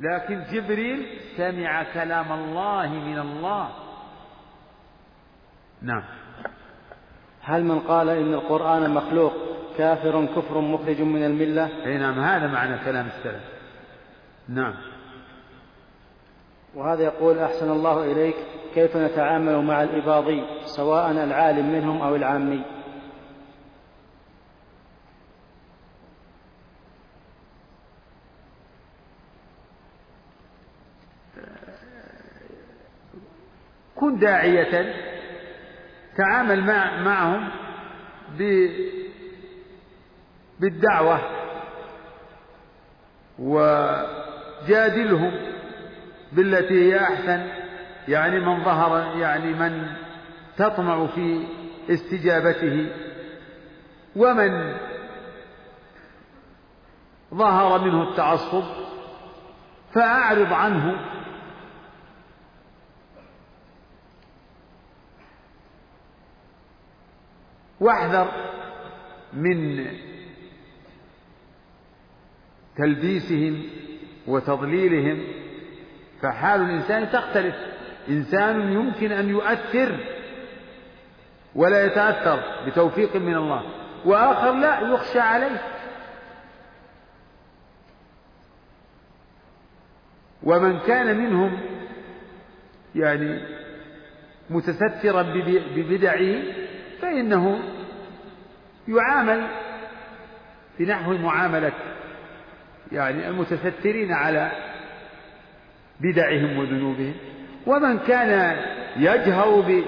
لكن جبريل سمع كلام الله من الله. نعم. هل من قال إن القرآن مخلوق كافر كفر مخرج من الملة؟ أي نعم هذا معنى كلام السلف. نعم. وهذا يقول أحسن الله إليك كيف نتعامل مع الإباضي سواء العالم منهم أو العامي؟ كن داعية. تعامل مع معهم بالدعوة. وجادلهم بالتي هي أحسن. يعني من ظهر يعني من تطمع في استجابته. ومن ظهر منه التعصب فأعرض عنه. واحذر من تلبيسهم وتضليلهم فحال الإنسان تختلف. إنسان يمكن أن يؤثر ولا يتأثر بتوفيق من الله وآخر لا يخشى عليه. ومن كان منهم يعني متسترا ببدعه فإنه يعامل بنحو معاملة يعني المتسترين على بدعهم وذنوبهم. ومن كان يجهر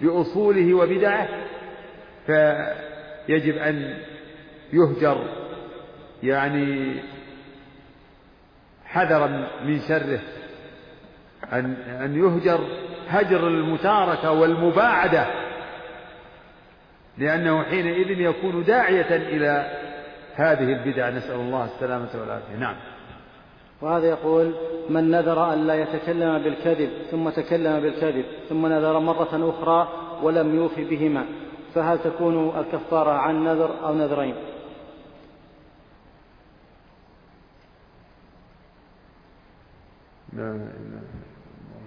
بأصوله وبدعه فيجب أن يهجر يعني حذرا من شره أن أن يهجر هجر المتاركة والمباعدة. لأنه حينئذ يكون داعية إلى هذه البدع. نسأل الله السلامة والعافية. نعم. وهذا يقول من نذر أن لا يتكلم بالكذب ثم تكلم بالكذب ثم نذر مرة أخرى ولم يوف بهما فهل تكون الكفارة عن نذر أو نذرين؟ لا إله إلا الله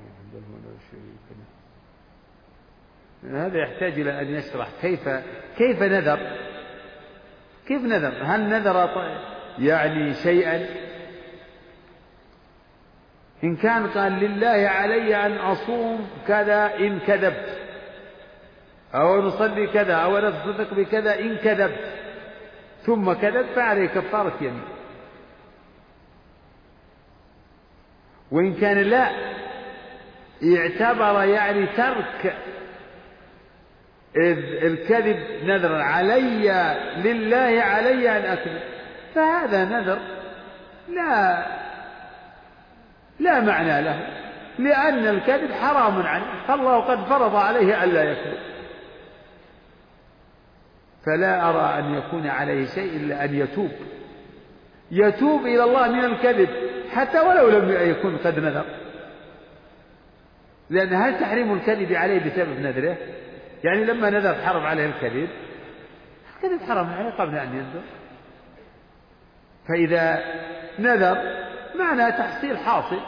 وحده لا شريك له هذا يحتاج إلى أن يشرح. كيف كيف نذر؟ كيف نذر؟ هل نذر يعني شيئا؟ إن كان قال لله علي أن أصوم كذا إن كذبت. أو نصلي كذا أو نتصدق بكذا إن كذبت. ثم كذب فعليه كفارة يمين. وإن كان لا اعتبر يعني ترك إذ الكذب نذر علي لله علي أن أكذب. فهذا نذر لا لا معنى له لأن الكذب حرام عنه فالله قد فرض عليه ألا يكذب. فلا أرى أن يكون عليه شيء إلا أن يتوب. يتوب إلى الله من الكذب حتى ولو لم يكن قد نذر. لأن هل تحريم الكذب عليه بسبب نذره؟ يعني لما نذر حرم عليه الكذب الكذب حرم عليه قبل أن ينذر. فإذا نذر معنى تحصيل حاصل.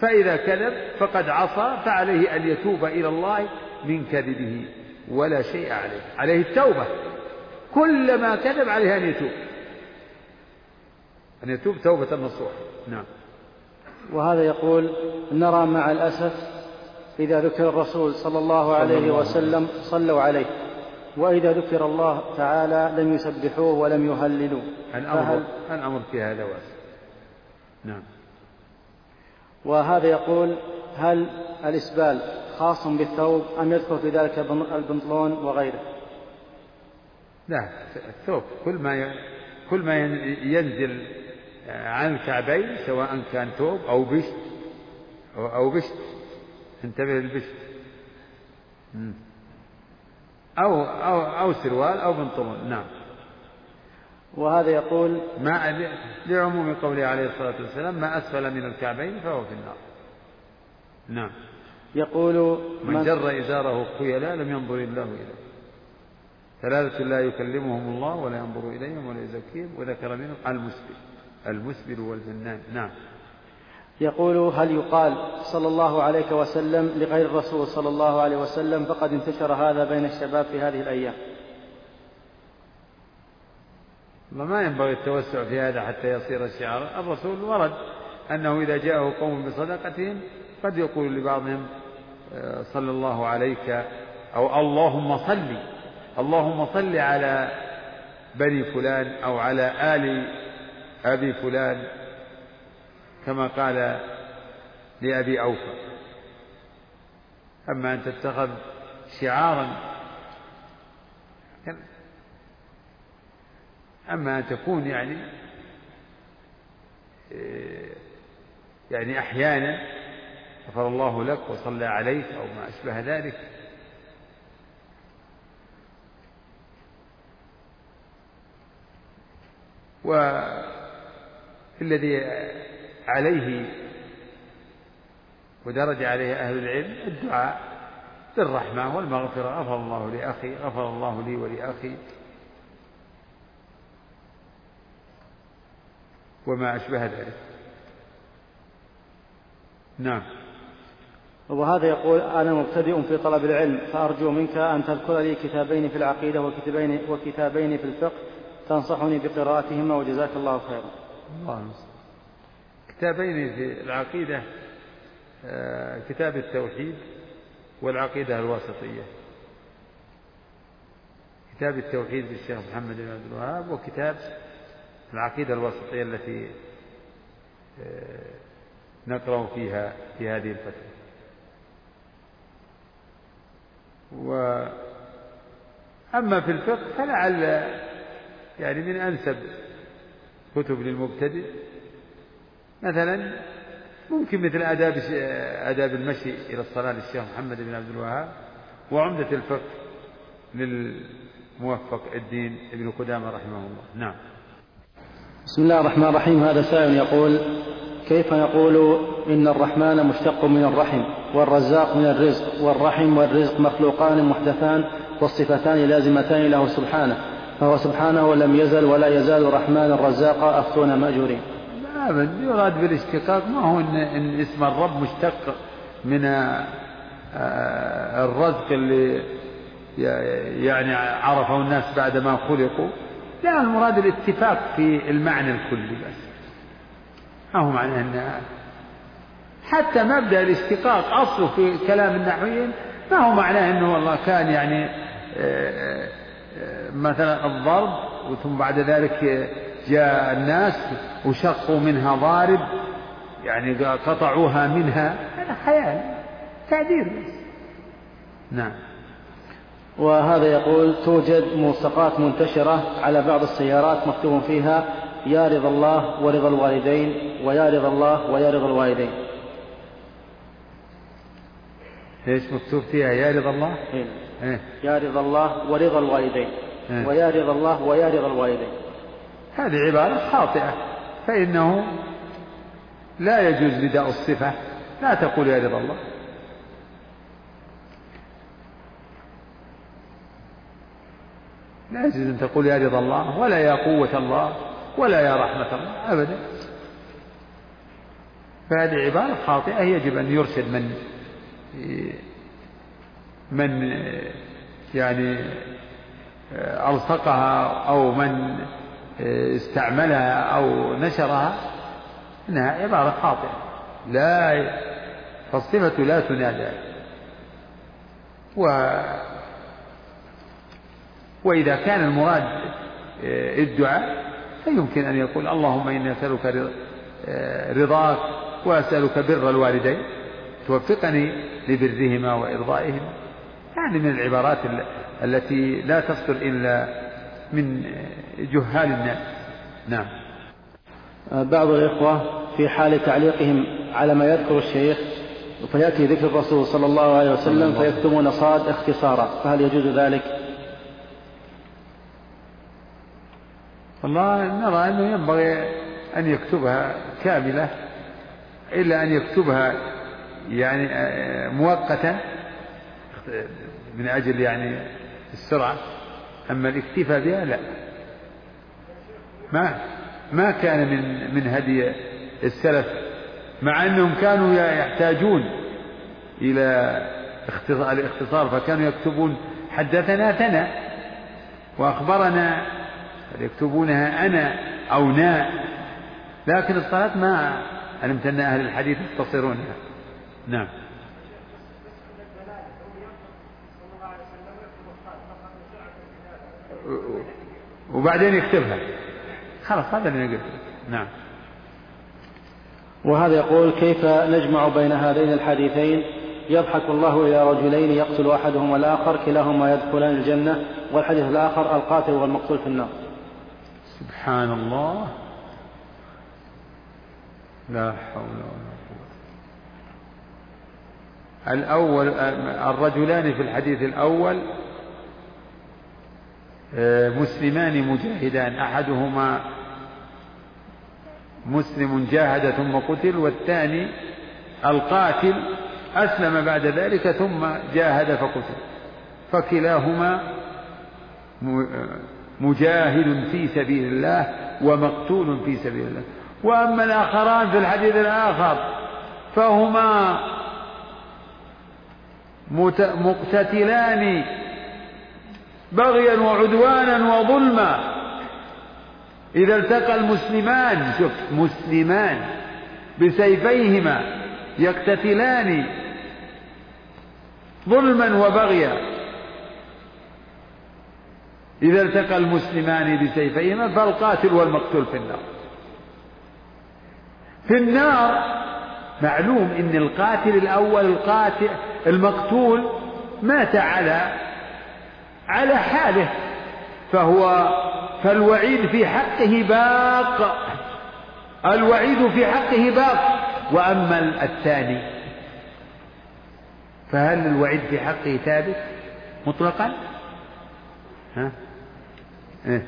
فإذا كذب فقد عصى فعليه أن يتوب إلى الله من كذبه ولا شيء عليه. عليه التوبة. كلما كذب عليه أن يتوب. أن يتوب توبة نصوحة. نعم. وهذا يقول نرى مع الأسف إذا ذكر الرسول صلى الله عليه وسلم صلوا عليه. وإذا ذكر الله تعالى لم يسبحوه ولم يهللوه. الأمر, الأمر في هذا واسع. نعم. وهذا يقول هل الإسبال خاص بالثوب أم يدخل في ذلك البنطلون وغيره؟ لا الثوب. كل ما كل ما ينزل عن الكعبين سواء كان ثوب أو بشت أو بشت. انتبه للبشت أو أو أو سروال أو بنطلون نعم. وهذا يقول ما لعموم قوله عليه الصلاة والسلام ما أسفل من الكعبين فهو في النار. نعم. يقول من جر إزاره خيلاء لم ينظر الله إليه. ثلاثة لا يكلمهم الله ولا ينظر إليهم ولا يزكيهم وذكر منهم المسبل. المسبل والمنان نعم. يقول هل يقال صلى الله عليه وسلم لغير الرسول صلى الله عليه وسلم فقد انتشر هذا بين الشباب في هذه الأيام؟ ما ينبغي التوسع في هذا حتى يصير شعارا الرسول ورد أنه إذا جاءه قوم بصدقتهم قد يقول لبعضهم آه، صلى الله عليك أو اللهم صل اللهم صل على بني فلان أو على آل أبي فلان. كما قال لأبي أوفى. أما أن تتخذ شعارا أما أن تكون يعني يعني أحيانا غفر الله لك وصلى عليك أو ما أشبه ذلك. والذي عليه ودرج عليه أهل العلم الدعاء بالرحمة والمغفرة. غفر الله لأخي غفر الله لي ولأخي. وما أشبه ذلك. نعم. وهذا يقول أنا مبتدئ في طلب العلم فأرجو منك أن تذكر لي كتابين في العقيدة وكتابين, وكتابين في الفقه تنصحني بقراءتهما وجزاك الله خيرا. الله كتابين في العقيدة آه، كتاب التوحيد والعقيدة الواسطية. كتاب التوحيد للشيخ محمد بن عبد الوهاب وكتاب العقيدة الواسطية التي آه، نقرأ فيها في هذه الفترة. وأما في الفقه فلعل يعني من أنسب كتب للمبتدئ مثلا ممكن مثل آداب آداب المشي إلى الصلاة للشيخ محمد بن عبد الوهاب وعمدة الفقه للموفق الدين ابن قدامة رحمه الله. نعم. بسم الله الرحمن الرحيم. هذا سائل يقول كيف نقول إن الرحمن مشتق من الرحم والرزاق من الرزق والرحم والرزق مخلوقان محدثان والصفتان لازمتان له سبحانه فهو سبحانه لم يزل ولا يزال رحمن رزاقا أفتون مأجورين. لا يراد بالاشتقاق ما هو إن, إن اسم الرب مشتق من آه، الرزق اللي يعني عرفه الناس بعد ما خلقوا. لا المراد الاتفاق في المعنى الكلي بس. ما هو معناه أن حتى مبدأ الاشتقاق أصله في كلام النحويين ما هو معناه أنه والله كان يعني آه، آه، مثلا الضرب ثم بعد ذلك جاء الناس وشقوا منها ضارب يعني قطعوها منها هذا خيال تعبير بس نعم وهذا يقول توجد ملصقات منتشرة على بعض السيارات مكتوب فيها يا رضا الله ورضا الوالدين ويا رضا الله ويا رضا الوالدين إيش مكتوب فيها يا رضا الله؟ إيه. إيه؟ يا رضا الله ورضا الوالدين إيه؟ ويا رضا الله ويا رضا الوالدين هذه عبارة خاطئة فإنه لا يجوز بداء الصفة لا تقول يا رضا الله. لا يجوز أن تقول يا رضا الله ولا يا قوة الله ولا يا رحمة الله أبدا. فهذه عبارة خاطئة يجب أن يرشد من من يعني ألصقها أو من استعملها أو نشرها إنها عبارة خاطئة. لا فالصفة لا تنادى و وإذا كان المراد آه، الدعاء فيمكن أن يقول اللهم إني أسألك آه، رضاك وأسألك بر الوالدين. توفقني لبرهما وإرضائهما. يعني من العبارات التي لا تصدر إلا من جهال الناس. نعم. بعض الإخوة في حال تعليقهم على ما يذكر الشيخ فيأتي ذكر الرسول صلى الله عليه وسلم. فيكتمون صاد اختصارا فهل يجوز ذلك؟ والله نرى أنه ينبغي أن يكتبها كاملة إلا أن يكتبها يعني آه، مؤقتا من أجل يعني السرعة. أما الاكتفاء بها لا. ما ما كان من من هدي السلف مع أنهم كانوا يحتاجون إلى الاختصار فكانوا يكتبون حدثنا ثنا وأخبرنا يكتبونها أنا أو نا. لكن الصلاة ما علمت أن أهل الحديث يختصرونها. نعم. وبعدين يكتبها. خلاص هذا اللي نقول نعم. وهذا يقول كيف نجمع بين هذين الحديثين؟ يضحك الله إلى رجلين يقتل أحدهما الآخر كلاهما يدخلان الجنة والحديث الآخر القاتل والمقتول في النار. سبحان الله لا حول ولا قوة. الأول الرجلان في الحديث الأول مسلمان مجاهدان أحدهما مسلم جاهد ثم قتل والثاني القاتل أسلم بعد ذلك ثم جاهد فقتل. فكلاهما مجاهد في سبيل الله ومقتول في سبيل الله. وأما الآخران في الحديث الآخر فهما مقتتلان بغيا وعدوانا وظلما. إذا التقى المسلمان شوف مسلمان بسيفيهما يقتتلان ظلما وبغيا. إذا التقى المسلمان بسيفيهما فالقاتل والمقتول في النار. في النار معلوم إن القاتل الأول القاتل المقتول مات على على حاله فهو فالوعيد في حقه باق الوعيد في حقه باق. وأما الثاني فهل الوعيد في حقه ثابت مطلقا؟ ها؟ إيه؟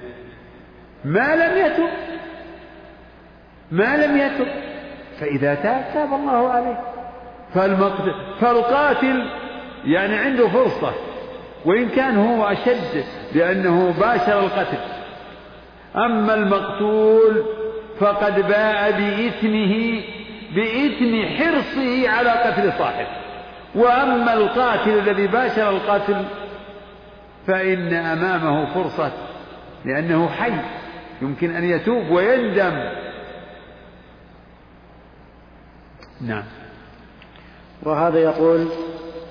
ما لم يتب ما لم يتب. فإذا تاب تاب الله عليه. فالمقتل فالقاتل يعني عنده فرصة. وإن كان هو أشد لأنه باشر القتل. أما المقتول فقد باء بإثمه بإثم حرصه على قتل صاحبه وأما القاتل الذي باشر القتل فإن أمامه فرصة لأنه حي يمكن أن يتوب ويندم. نعم. وهذا يقول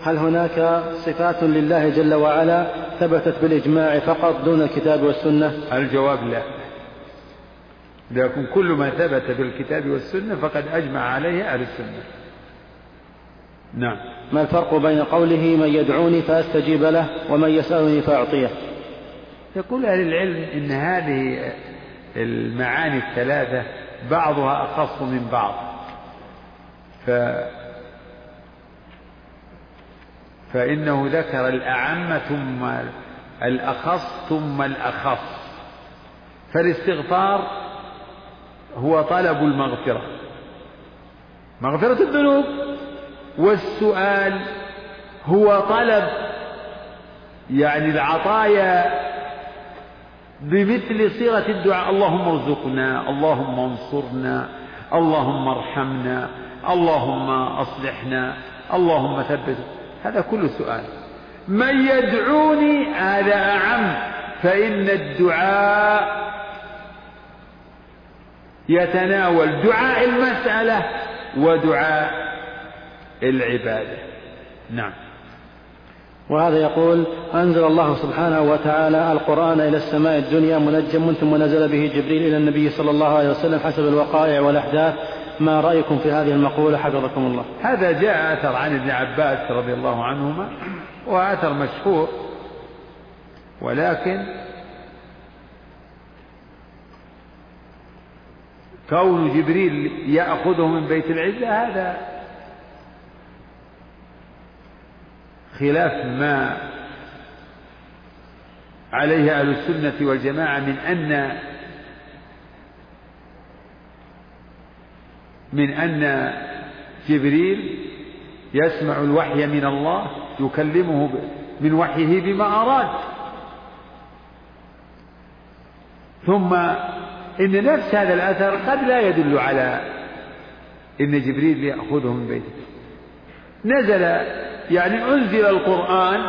هل هناك صفات لله جل وعلا ثبتت بالإجماع فقط دون الكتاب والسنة؟ الجواب لا. لكن كل ما ثبت بالكتاب والسنة فقد أجمع عليه أهل السنة. نعم. ما الفرق بين قوله من يدعوني فأستجيب له ومن يسألني فأعطيه؟ يقول أهل العلم إن هذه المعاني الثلاثة بعضها أخص من بعض. ف فإنه ذكر الأعم ثم الأخص ثم الأخص. فالاستغفار هو طلب المغفرة. مغفرة الذنوب. والسؤال هو طلب يعني العطايا بمثل صيغة الدعاء. اللهم ارزقنا اللهم انصرنا اللهم ارحمنا اللهم أصلحنا اللهم ثبت. هذا كله سؤال. من يدعوني هذا أعم فإن الدعاء يتناول دعاء المسألة ودعاء العبادة. نعم. وهذا يقول أنزل الله سبحانه وتعالى القرآن إلى السماء الدنيا منجم ثم نزل به جبريل إلى النبي صلى الله عليه وسلم حسب الوقائع والأحداث. ما رأيكم في هذه المقولة؟ حفظكم الله. هذا جاء أثر عن ابن عباس رضي الله عنهما وأثر مشهور ولكن كون جبريل يأخذه من بيت العزة هذا خلاف ما عليه أهل السنة والجماعة من أن من أن جبريل يسمع الوحي من الله يكلمه من وحيه بما أراد. ثم إن نفس هذا الأثر قد لا يدل على إن جبريل يأخذه من بيته. نزل يعني أنزل القرآن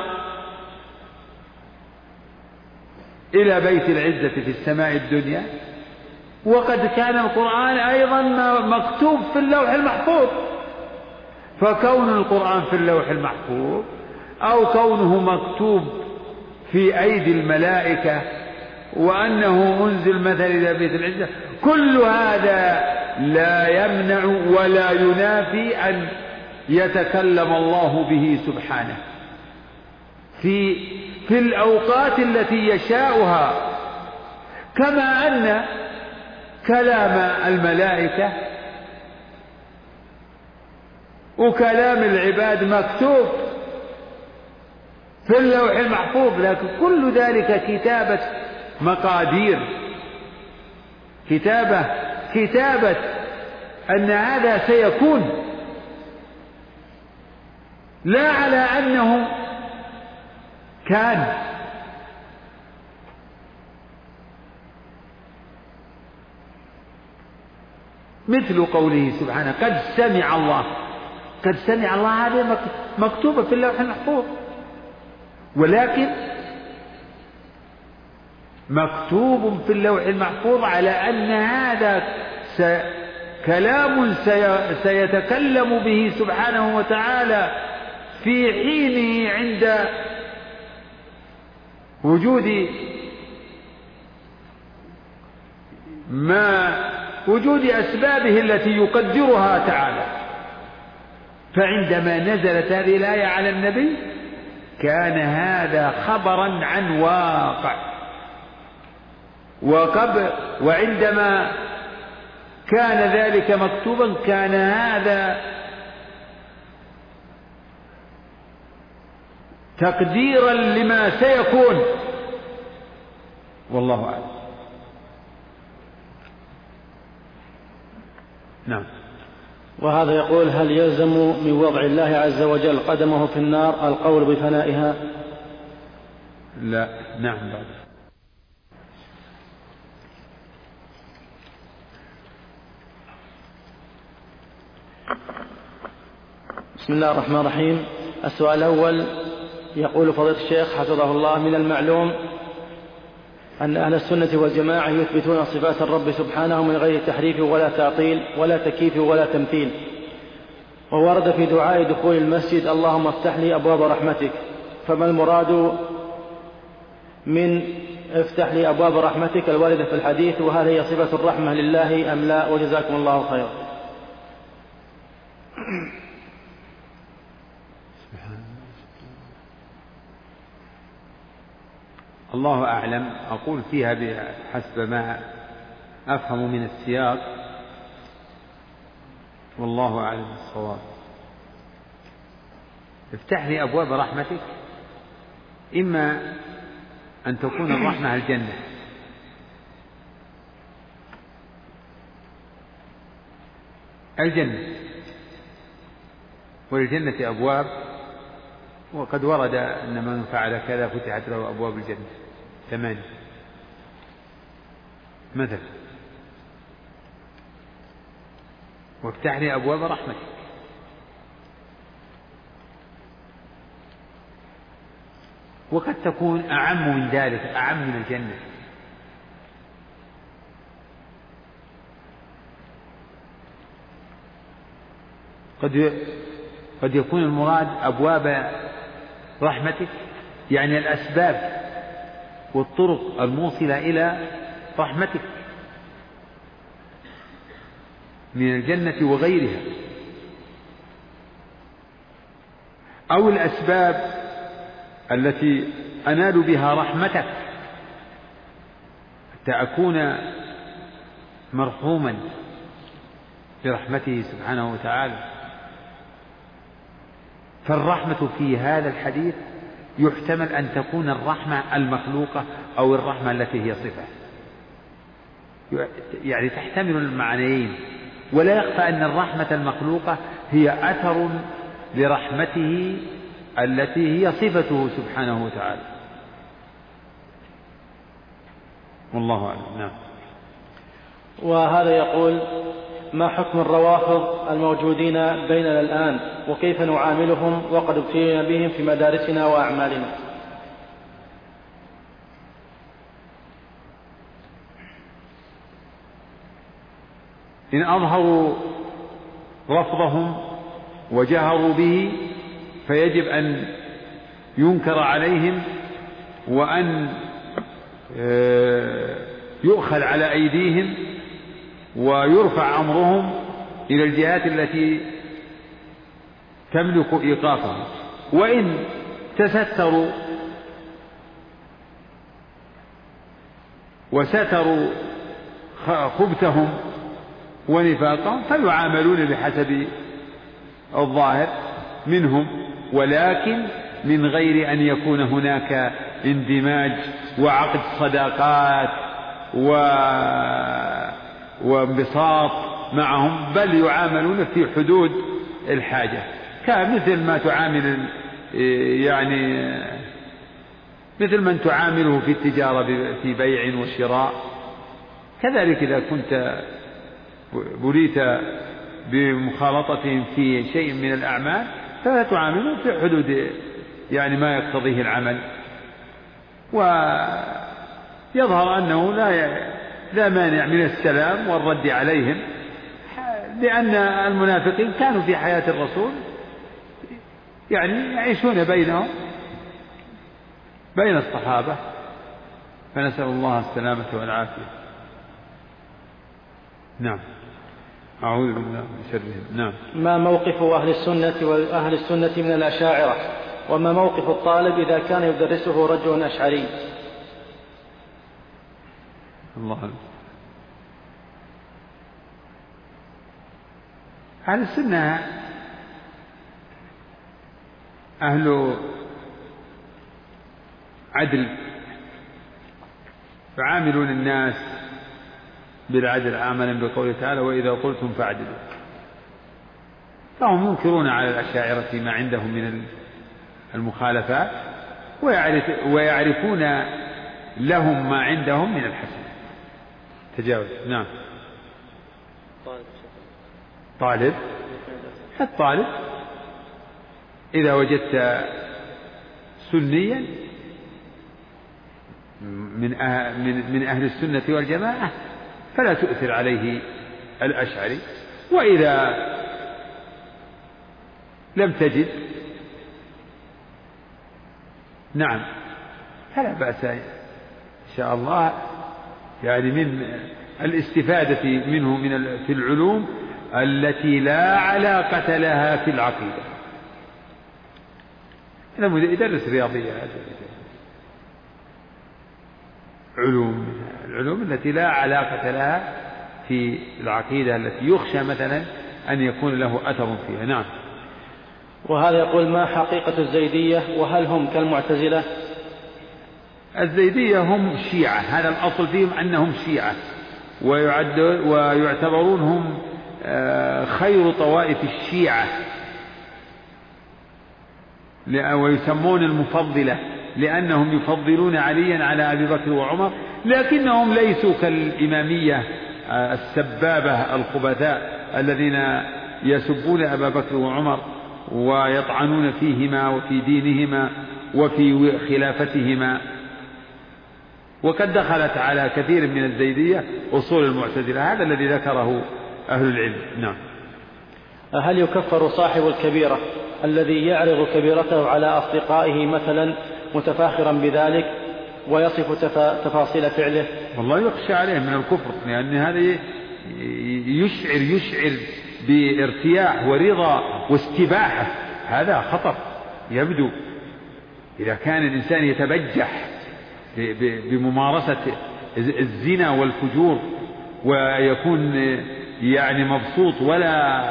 إلى بيت العزة في السماء الدنيا. وقد كان القرآن أيضا مكتوب في اللوح المحفوظ. فكون القرآن في اللوح المحفوظ أو كونه مكتوب في أيدي الملائكة وأنه أنزل مثلا إلى بيت العزة كل هذا لا يمنع ولا ينافي أن يتكلم الله به سبحانه. في في الأوقات التي يشاؤها كما أن كلام الملائكة وكلام العباد مكتوب في اللوح المحفوظ لكن كل ذلك كتابة مقادير. كتابة كتابة أن هذا سيكون. لا على أنه كان. مثل قوله سبحانه قد سمع الله. قد سمع الله هذه مكتوبة في اللوح المحفوظ. ولكن مكتوب في اللوح المحفوظ على أن هذا كلام سيتكلم به سبحانه وتعالى في حينه عند وجود ما وجود أسبابه التي يقدرها تعالى. فعندما نزلت هذه الآية على النبي كان هذا خبرا عن واقع. وقبل وعندما كان ذلك مكتوبا كان هذا تقديرا لما سيكون. والله أعلم. نعم. وهذا يقول هل يلزم من وضع الله عز وجل قدمه في النار القول بفنائها؟ لا. نعم بعد. بسم الله الرحمن الرحيم. السؤال الأول يقول فضيلة الشيخ حفظه الله من المعلوم أن أهل السنة والجماعة يثبتون صفات الرب سبحانه من غير تحريف ولا تعطيل ولا تكييف ولا تمثيل. وورد في دعاء دخول المسجد اللهم افتح لي أبواب رحمتك. فما المراد من افتح لي أبواب رحمتك؟ الواردة في الحديث وهل هي صفة الرحمة لله أم لا؟ وجزاكم الله خيرا. الله أعلم أقول فيها بحسب ما أفهم من السياق والله أعلم الصواب افتح لي أبواب رحمتك إما أن تكون الرحمة الجنة. الجنة. وللجنة أبواب وقد ورد أن من فعل كذا فتحت له أبواب الجنة. ثمانية. مثلا. وافتح لي أبواب رحمتك. وقد تكون أعم من ذلك أعم من الجنة. قد قد يكون المراد أبواب رحمتك يعني الأسباب والطرق الموصلة إلى رحمتك من الجنة وغيرها. أو الأسباب التي أنال بها رحمتك حتى أكون مرحوما برحمته سبحانه وتعالى. فالرحمة في هذا الحديث يحتمل أن تكون الرحمة المخلوقة أو الرحمة التي هي صفة. يعني تحتمل المعنيين. ولا يخفى أن الرحمة المخلوقة هي أثر لرحمته التي هي صفته سبحانه وتعالى. والله أعلم. نعم. وهذا يقول ما حكم الروافض الموجودين بيننا الآن وكيف نعاملهم وقد ابتلينا بهم في مدارسنا وأعمالنا؟ إن أظهروا رفضهم وجهروا به فيجب أن ينكر عليهم وأن آه، يؤخذ على أيديهم ويرفع أمرهم إلى الجهات التي تملك إيقافهم. وإن تستروا وستروا خبثهم ونفاقهم فيعاملون بحسب الظاهر منهم ولكن من غير أن يكون هناك اندماج وعقد صداقات و وانبساط معهم بل يعاملون في حدود الحاجة. كمثل ما تعامل يعني مثل من تعامله في التجارة في بيع وشراء. كذلك إذا كنت بليت بمخالطتهم في شيء من الأعمال فلا تعاملهم في حدود يعني ما يقتضيه العمل. ويظهر أنه لا لا مانع من السلام والرد عليهم لأن المنافقين كانوا في حياة الرسول يعني يعيشون بينهم بين الصحابة. فنسأل الله السلامة والعافية. نعم. أعوذ بالله من شرهم نعم. ما موقف أهل السنة وأهل السنة من الأشاعرة؟ وما موقف الطالب إذا كان يدرسه رجل أشعري؟ الله أهل السنة أهل عدل يعاملون الناس بالعدل عملا بقوله تعالى وإذا قلتم فاعدلوا فهم ينكرون على الأشاعرة ما عندهم من المخالفات ويعرف ويعرفون لهم ما عندهم من الحسنات. تجاوز. نعم. طالب. الطالب إذا وجدت سنيا من أهل من من أهل السنة والجماعة فلا تؤثر عليه الأشعري. وإذا لم تجد نعم فلا بأس إن شاء الله يعني من الاستفادة منه من في العلوم التي لا علاقة لها في العقيدة. هذا يدرس رياضيات علوم العلوم التي لا علاقة لها في العقيدة التي يخشى مثلا أن يكون له أثر فيها. نعم. وهذا يقول ما حقيقة الزيدية؟ وهل هم كالمعتزلة؟ الزيدية هم شيعة. هذا الأصل فيهم أنهم شيعة. ويعد ويعتبرون هم آه، خير طوائف الشيعة. ويسمون المفضلة لأنهم يفضلون عليا على أبي بكر وعمر لكنهم ليسوا كالإمامية آه، السبابة الخبثاء الذين يسبون أبا بكر وعمر ويطعنون فيهما وفي دينهما وفي خلافتهما. وقد دخلت على كثير من الزيدية أصول المعتزلة هذا الذي ذكره أهل العلم. نعم. هل يكفر صاحب الكبيرة الذي يعرض كبيرته على أصدقائه مثلا متفاخرا بذلك ويصف تفاصيل فعله؟ والله يخشى عليه من الكفر لأن هذا يشعر يشعر بارتياح ورضا واستباحة هذا خطر يبدو إذا كان الإنسان يتبجح. بممارسة الزنا والفجور ويكون يعني مبسوط ولا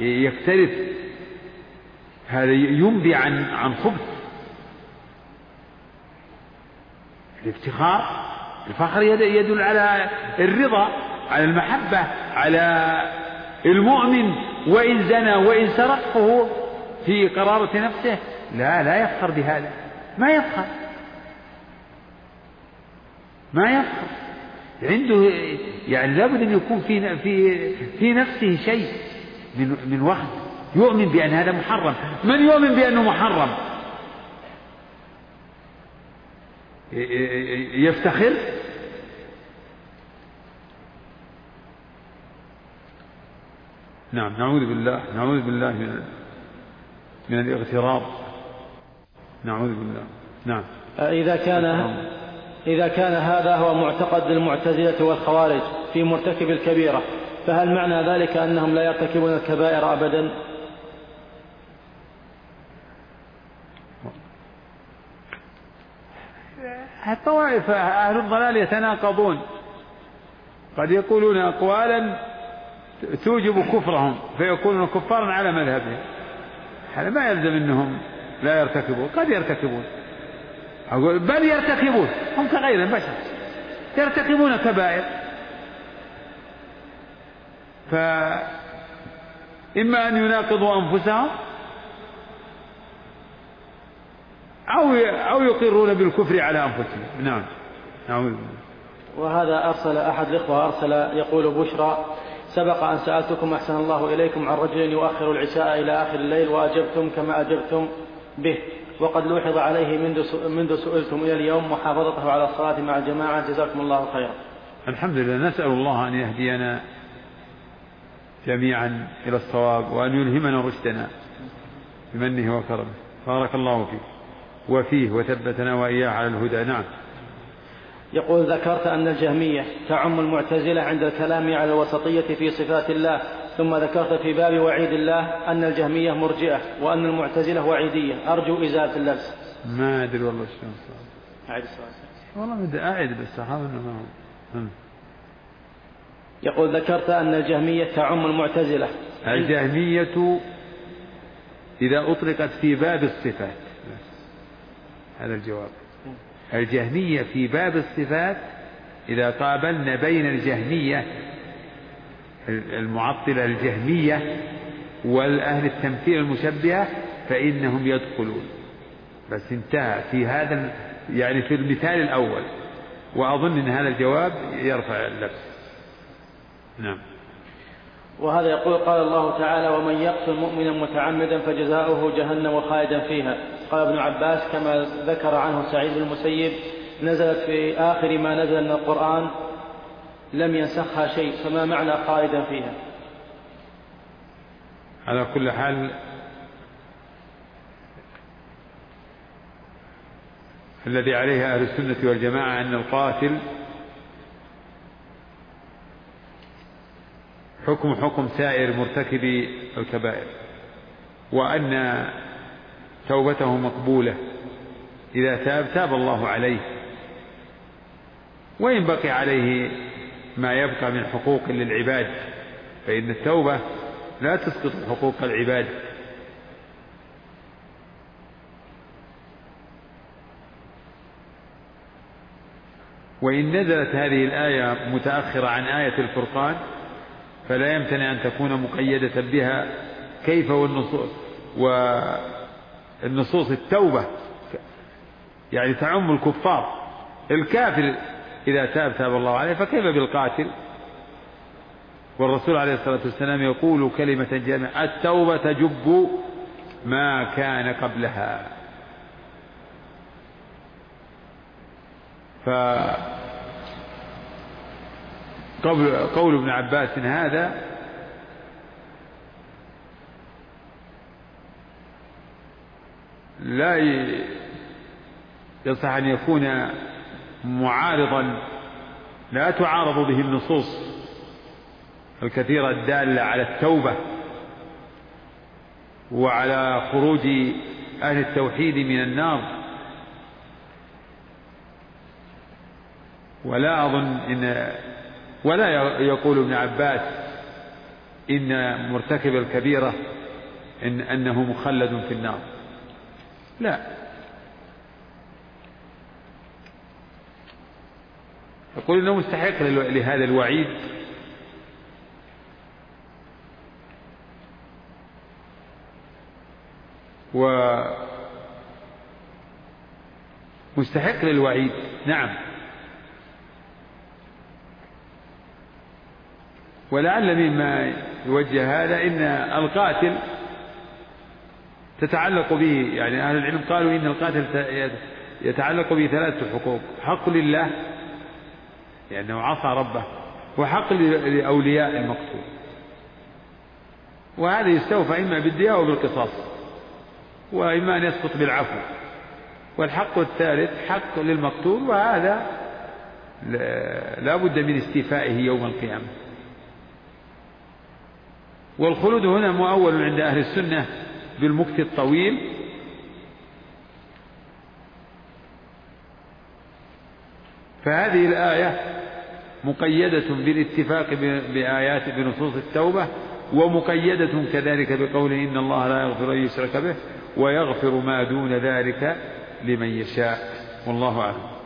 يكترث. هذا ينبي عن عن خبث. الافتخار الفخر يدل على الرضا على المحبة على المؤمن. وإن زنى وإن سرق فهو في قرارة نفسه لا لا يفخر بهذا. ما يفخر؟ ما يفخر عنده يعني لابد أن يكون في في في نفسه شيء من من وهم. يؤمن بأن هذا محرم. من يؤمن بأنه محرم؟ يفتخر؟ نعم نعوذ بالله نعوذ بالله من من الاغترار نعوذ بالله. نعم. إذا كان إذا كان هذا هو معتقد المعتزلة والخوارج في مرتكب الكبيرة فهل معنى ذلك أنهم لا يرتكبون الكبائر أبدا؟ الطوائف أهل الضلال يتناقضون. قد يقولون أقوالا توجب كفرهم فيكونون كفارا على مذهبهم. هذا ما يلزم أنهم لا يرتكبون قد يرتكبون. أقول بل يرتكبون. هم كغير البشر يرتكبون كبائر. فإما أن يناقضوا أنفسهم أو أو يقرون بالكفر على أنفسهم. نعم. نعوذ وهذا أرسل أحد الإخوة أرسل يقول بشرى سبق أن سألتكم أحسن الله إليكم عن رجل يؤخر العشاء إلى آخر الليل وأجبتم كما أجبتم به. وقد لوحظ عليه منذ منذ سئلتم إلى اليوم محافظته على الصلاة مع الجماعة. جزاكم الله خيرا. الحمد لله. نسأل الله أن يهدينا جميعا إلى الصواب وأن يلهمنا رشدنا بمنه وكرمه. بارك الله فيك. وفيه وثبتنا وإياه على الهدى. نعم. يقول ذكرت أن الجهمية تعم المعتزلة عند الكلام على الوسطية في صفات الله ثم ذكرت في باب وعيد الله أن الجهمية مرجئة وأن المعتزلة وعيدية. أرجو إزالة اللبس. ما أدري والله شلون أعيد السؤال. والله بدي أعيد بس أحاول ما يقول ذكرت أن الجهمية تعم المعتزلة. الجهمية إذا أطلقت في باب الصفات. هذا الجواب. الجهمية في باب الصفات إذا قابلنا بين الجهمية المعطلة الجهمية والأهل التمثيل المشبهة فإنهم يدخلون. بس انتهى. في هذا يعني في المثال الأول وأظن أن هذا الجواب يرفع اللبس. نعم. وهذا يقول قال الله تعالى ومن يقتل مؤمنا متعمدا فجزاؤه جهنم خالدا فيها. قال ابن عباس كما ذكر عنه سعيد بن المسيب نزلت في آخر ما نزل من القرآن لم ينسخها شيء فما معنى خالدا فيها؟ على كل حال الذي عليه أهل السنة والجماعة أن القاتل حكم حكم سائر مرتكبي الكبائر وأن توبته مقبولة. إذا تاب تاب الله عليه. وإن بقي عليه ما يبقى من حقوق للعباد. فإن التوبة لا تسقط حقوق العباد. وإن نزلت هذه الآية متأخرة عن آية الفرقان فلا يمتنع أن تكون مقيدة بها كيف والنصوص والنصوص التوبة يعني تعم الكفار. الكافر إذا تاب تاب الله عليه فكيف بالقاتل؟ والرسول عليه الصلاة والسلام يقول كلمة جامعة التوبة تجب ما كان قبلها. ف قول, قول ابن عباس هذا لا يصح أن يكون معارضا لا تعارض به النصوص الكثيرة الدالة على التوبة وعلى خروج أهل التوحيد من النار. ولا أظن إن ولا يقول ابن عباس إن مرتكب الكبيرة إن أنه مخلد في النار. لا. يقول إنه مستحق لهذا الوعيد. و مستحق للوعيد. نعم. ولعل مما يوجه هذا إن القاتل تتعلق به يعني أهل العلم قالوا إن القاتل يتعلق به ثلاثة حقوق. حق لله لأنه عصى ربه وحق لأولياء المقتول وهذا يستوفى إما بالدية أو بالقصاص وإما أن يسقط بالعفو. والحق الثالث حق للمقتول وهذا لا بد من استيفائه يوم القيامة. والخلود هنا مؤول عند أهل السنة بالمكث الطويل فهذه الآية مقيدة بالاتفاق بآيات بنصوص التوبة ومقيدة كذلك بقوله إن الله لا يغفر أن يشرك به ويغفر ما دون ذلك لمن يشاء. والله أعلم.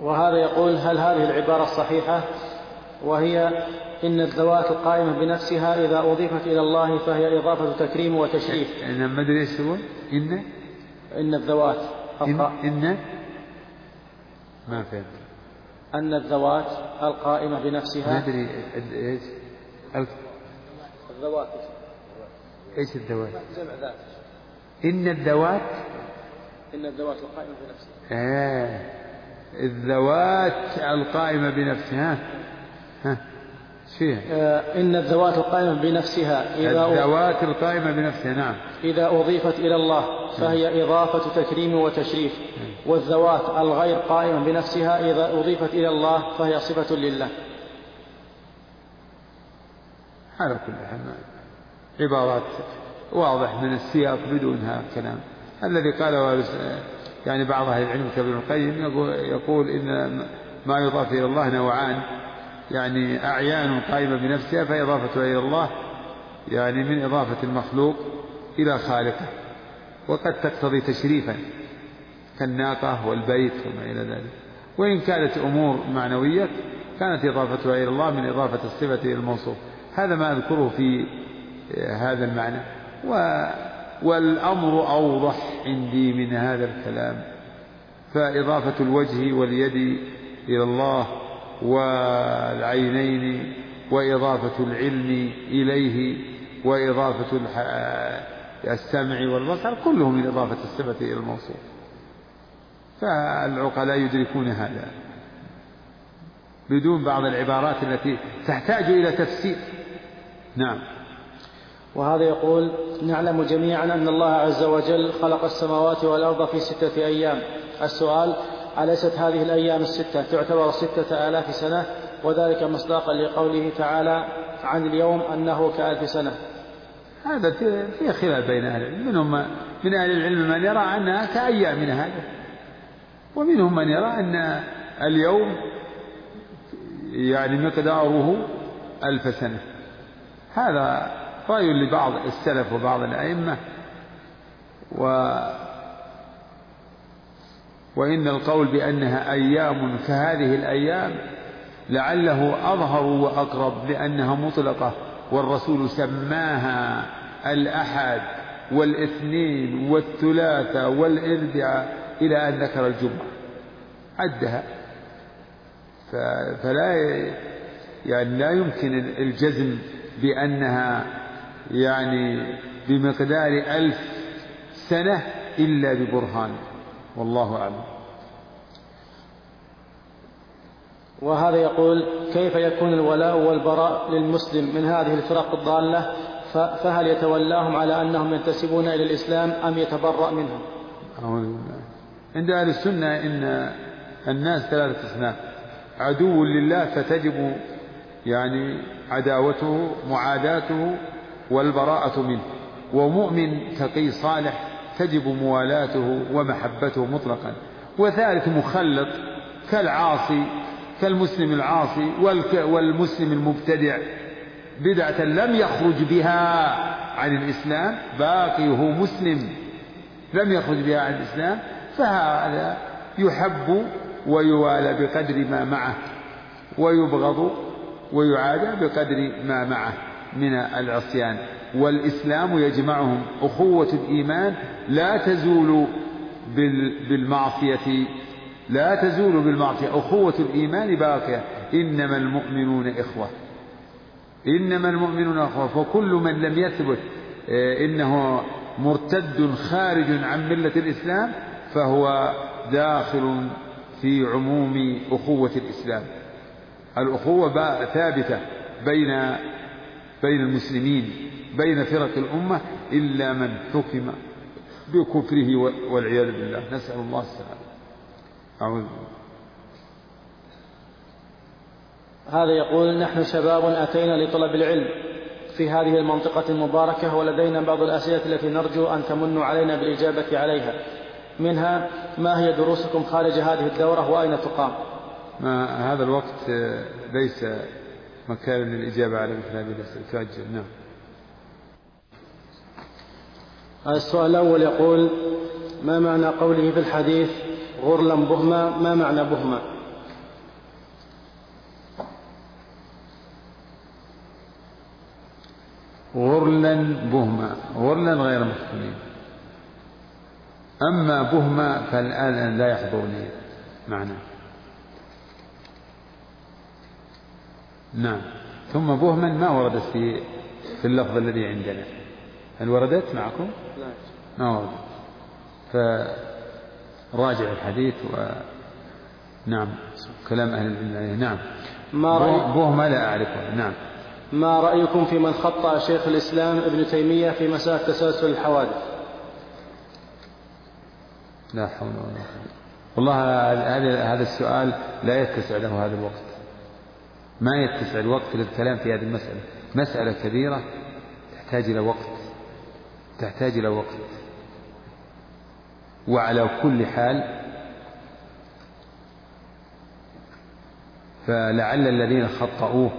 وهذا يقول هل هذه العبارة الصحيحة وهي إن الذوات القائمة بنفسها إذا أضيفت إلى الله فهي إضافة تكريم وتشريف. إن ما أدري إيش إن؟ إن الذوات إن, إن ما فهمت. أن الذوات القائمة بنفسها ما أدري إيش؟ الذوات. إيش الذوات؟ جمع ذات. إن الذوات؟ إن الذوات القائمة بنفسها. آه. الذوات القائمة بنفسها. ها. فيها. آه إن الذوات القائمة بنفسها إذا الذوات القائمة بنفسها نعم. إذا أضيفت إلى الله فهي إضافة تكريم وتشريف. والذوات الغير قائمة بنفسها إذا أضيفت إلى الله فهي صفة لله. على كل حال عبارات واضح من السياق بدونها كلام. الذي قاله يعني بعض أهل العلم كابن القيم يقول إن ما يضاف إلى الله نوعان. يعني أعيان قائمة بنفسها فإضافتها إلى الله يعني من إضافة المخلوق إلى خالقه. وقد تقتضي تشريفا كالناقة والبيت وما إلى ذلك. وإن كانت أمور معنوية كانت إضافتها إلى الله من إضافة الصفة إلى الموصوف. هذا ما أذكره في هذا المعنى. و والأمر أوضح عندي من هذا الكلام. فإضافة الوجه واليد إلى الله والعينين وإضافة العلم إليه وإضافة السمع والبصر كله من إضافة الصفة إلى الموصوف. فالعقلاء يدركون هذا. بدون بعض العبارات التي تحتاج إلى تفسير. نعم. وهذا يقول نعلم جميعا أن الله عز وجل خلق السماوات والأرض في ستة أيام. السؤال أليست هذه الأيام الستة؟ تعتبر ستة آلاف سنة وذلك مصداقا لقوله تعالى عن اليوم أنه كألف سنة. هذا في خلاف بين أهل العلم. منهم من أهل العلم من يرى أنها كأيامنا هذا. ومنهم من يرى أن اليوم يعني مقداره ألف سنة. هذا رأي لبعض السلف وبعض الأئمة. و وإن القول بأنها أيام كهذه الأيام لعله أظهر وأقرب لأنها مطلقة والرسول سماها الأحد والإثنين والثلاثة والإربعاء إلى أن ذكر الجمعة. عدها. فلا يعني لا يمكن الجزم بأنها يعني بمقدار ألف سنة إلا ببرهان. والله أعلم. وهذا يقول كيف يكون الولاء والبراء للمسلم من هذه الفرق الضالة؟ فهل يتولاهم على أنهم ينتسبون إلى الإسلام أم يتبرأ منهم؟ عند أهل السنة إن الناس ثلاثة أصناف عدو لله فتجب يعني عداوته معاداته والبراءة منه ومؤمن تقي صالح تجب موالاته ومحبته مطلقا. وثالث مخلط كالعاصي كالمسلم العاصي والمسلم المبتدع. بدعة لم يخرج بها عن الإسلام باقي هو مسلم. لم يخرج بها عن الإسلام فهذا يحب ويوالى بقدر ما معه ويبغض ويعادى بقدر ما معه من العصيان. والإسلام يجمعهم. أخوة الإيمان لا تزول بالمعصية لا تزول بالمعصية. أخوة الإيمان باقية. إنما المؤمنون إخوة. إنما المؤمنون إخوة. فكل من لم يثبت آه، إنه مرتد خارج عن ملة الإسلام فهو داخل في عموم أخوة الإسلام. الأخوة ثابتة بين بين المسلمين. بين فرق الأمة إلا من حكم بكفره والعياذ بالله. نسأل الله السلامة. أعوذ هذا يقول نحن شباب أتينا لطلب العلم. في هذه المنطقة المباركة ولدينا بعض الأسئلة التي نرجو أن تمنوا علينا بالإجابة عليها. منها ما هي دروسكم خارج هذه الدورة وأين تقام؟ ما هذا الوقت ليس مكان للإجابة على مثل هذه الأسئلة. تؤجل. نعم. السؤال الأول يقول ما معنى قوله في الحديث غرلا بهما؟ ما معنى بهما؟ غرلا بهما غرلا غير مختونين أما بهما فالآن لا يحضرني معنى. نعم. ثم بهما ما وردت في في اللفظ الذي عندنا. هل وردت معكم؟ لا. ما وردت فراجع الحديث و نعم. كلام أهل العلم. نعم. ما رأي بهما لا أعرفه. نعم. ما رأيكم في من خطأ شيخ الإسلام ابن تيمية في مسألة تسلسل الحوادث؟ لا حول ولا قوة. والله هذا هذا السؤال لا يتسع له هذا الوقت. ما يتسع الوقت للكلام في هذه المسألة. مسألة كبيرة تحتاج إلى وقت. تحتاج إلى وقت. وعلى كل حال فلعل الذين خطأوه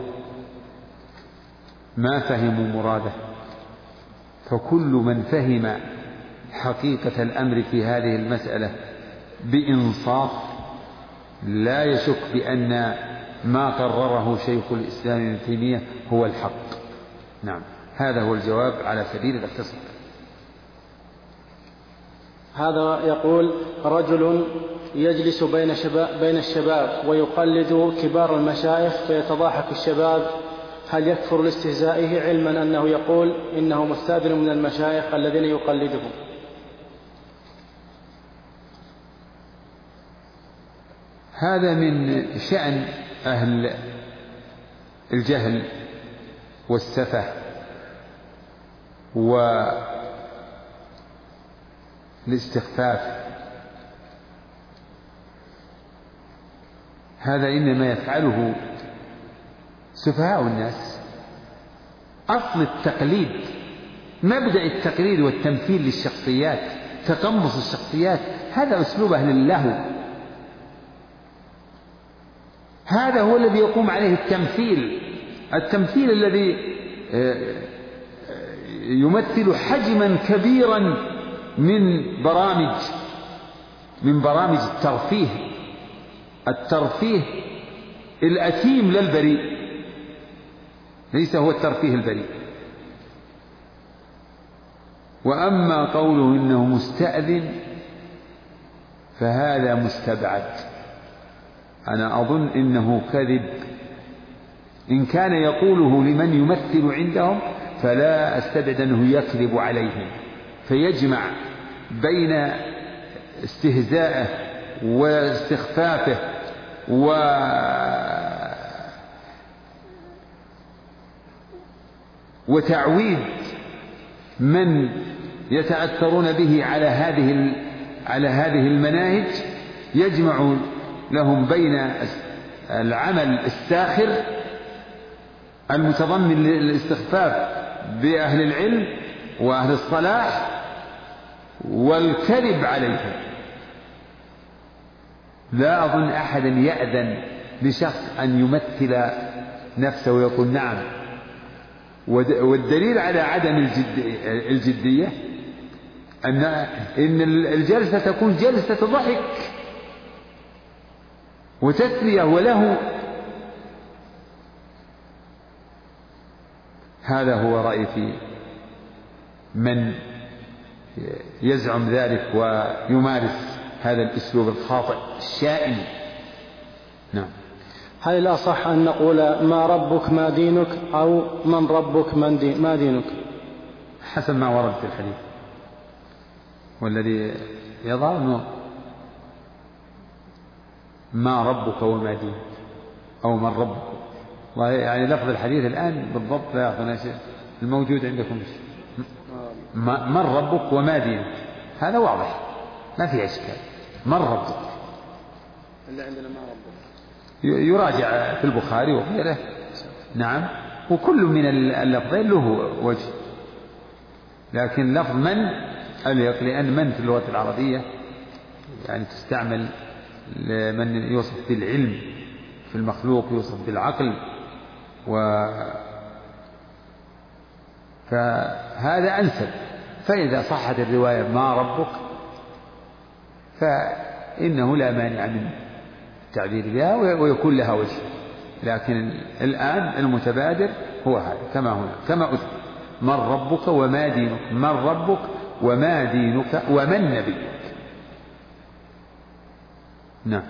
ما فهموا مراده. فكل من فهم حقيقة الأمر في هذه المسألة بإنصاف لا يشك بأن ما قرره شيخ الإسلام ابن تيمية هو الحق. نعم هذا هو الجواب على سبيل الاختصار. هذا يقول رجل يجلس بين شباب بين الشباب ويقلد كبار المشايخ فيتضاحك الشباب. هل يكفر لاستهزائه علما أنه يقول إنه مستأذن من المشايخ الذين يقلدهم؟ هذا من شأن أهل الجهل والسفه والاستخفاف هذا إنما يفعله سفهاء الناس. أصل التقليد مبدأ التقليد والتمثيل للشخصيات تقمص الشخصيات هذا أسلوب أهل اللهو. هذا هو الذي يقوم عليه التمثيل. التمثيل الذي آه، يمثل حجما كبيرا من برامج من برامج الترفيه الترفيه الأثيم للبريء ليس هو الترفيه البريء. وأما قوله إنه مستأذن فهذا مستبعد. أنا أظن إنه كذب. إن كان يقوله لمن يمثل عندهم فلا أستبعد أنه يكذب عليهم. فيجمع بين استهزائه واستخفافه و وتعويد من يتأثرون به على هذه على هذه المناهج يجمع لهم بين العمل الساخر المتضمن للاستخفاف بأهل العلم وأهل الصلاح والكذب عليهم. لا أظن أحدا يأذن لشخص أن يمثل نفسه ويقول نعم. والدليل على عدم الجدية أن إن الجلسة تكون جلسة ضحك وتسلية وله. هذا هو رأيي في من يزعم ذلك ويمارس هذا الأسلوب الخاطئ الشائن. نعم. هل الأصح أن نقول ما ربك ما دينك أو من ربك من دي ما دينك؟ حسب ما ورد في الحديث. والذي يظهر أنه ما ربك وما دينك أو من ربك. يعني لفظ الحديث الآن بالضبط لا يعطينا شيء. الموجود عندكم من ربك وما دينك. هذا واضح. ما في إشكال. من ربك. اللي عندنا ما ربك. يراجع في البخاري وغيره. نعم. وكل من اللفظين له وجه. لكن لفظ من؟ أليق لأن من في اللغة العربية؟ يعني تستعمل لمن يوصف بالعلم في المخلوق يوصف بالعقل و فهذا أنسب. فإذا صحت الرواية ما ربك فإنه لا مانع من التعبير بها ويكون لها وجه. لكن الآن المتبادر هو هذا كما هنا كما أثبت. من ربك وما دينك من ربك وما دينك ومن نبيك نعم.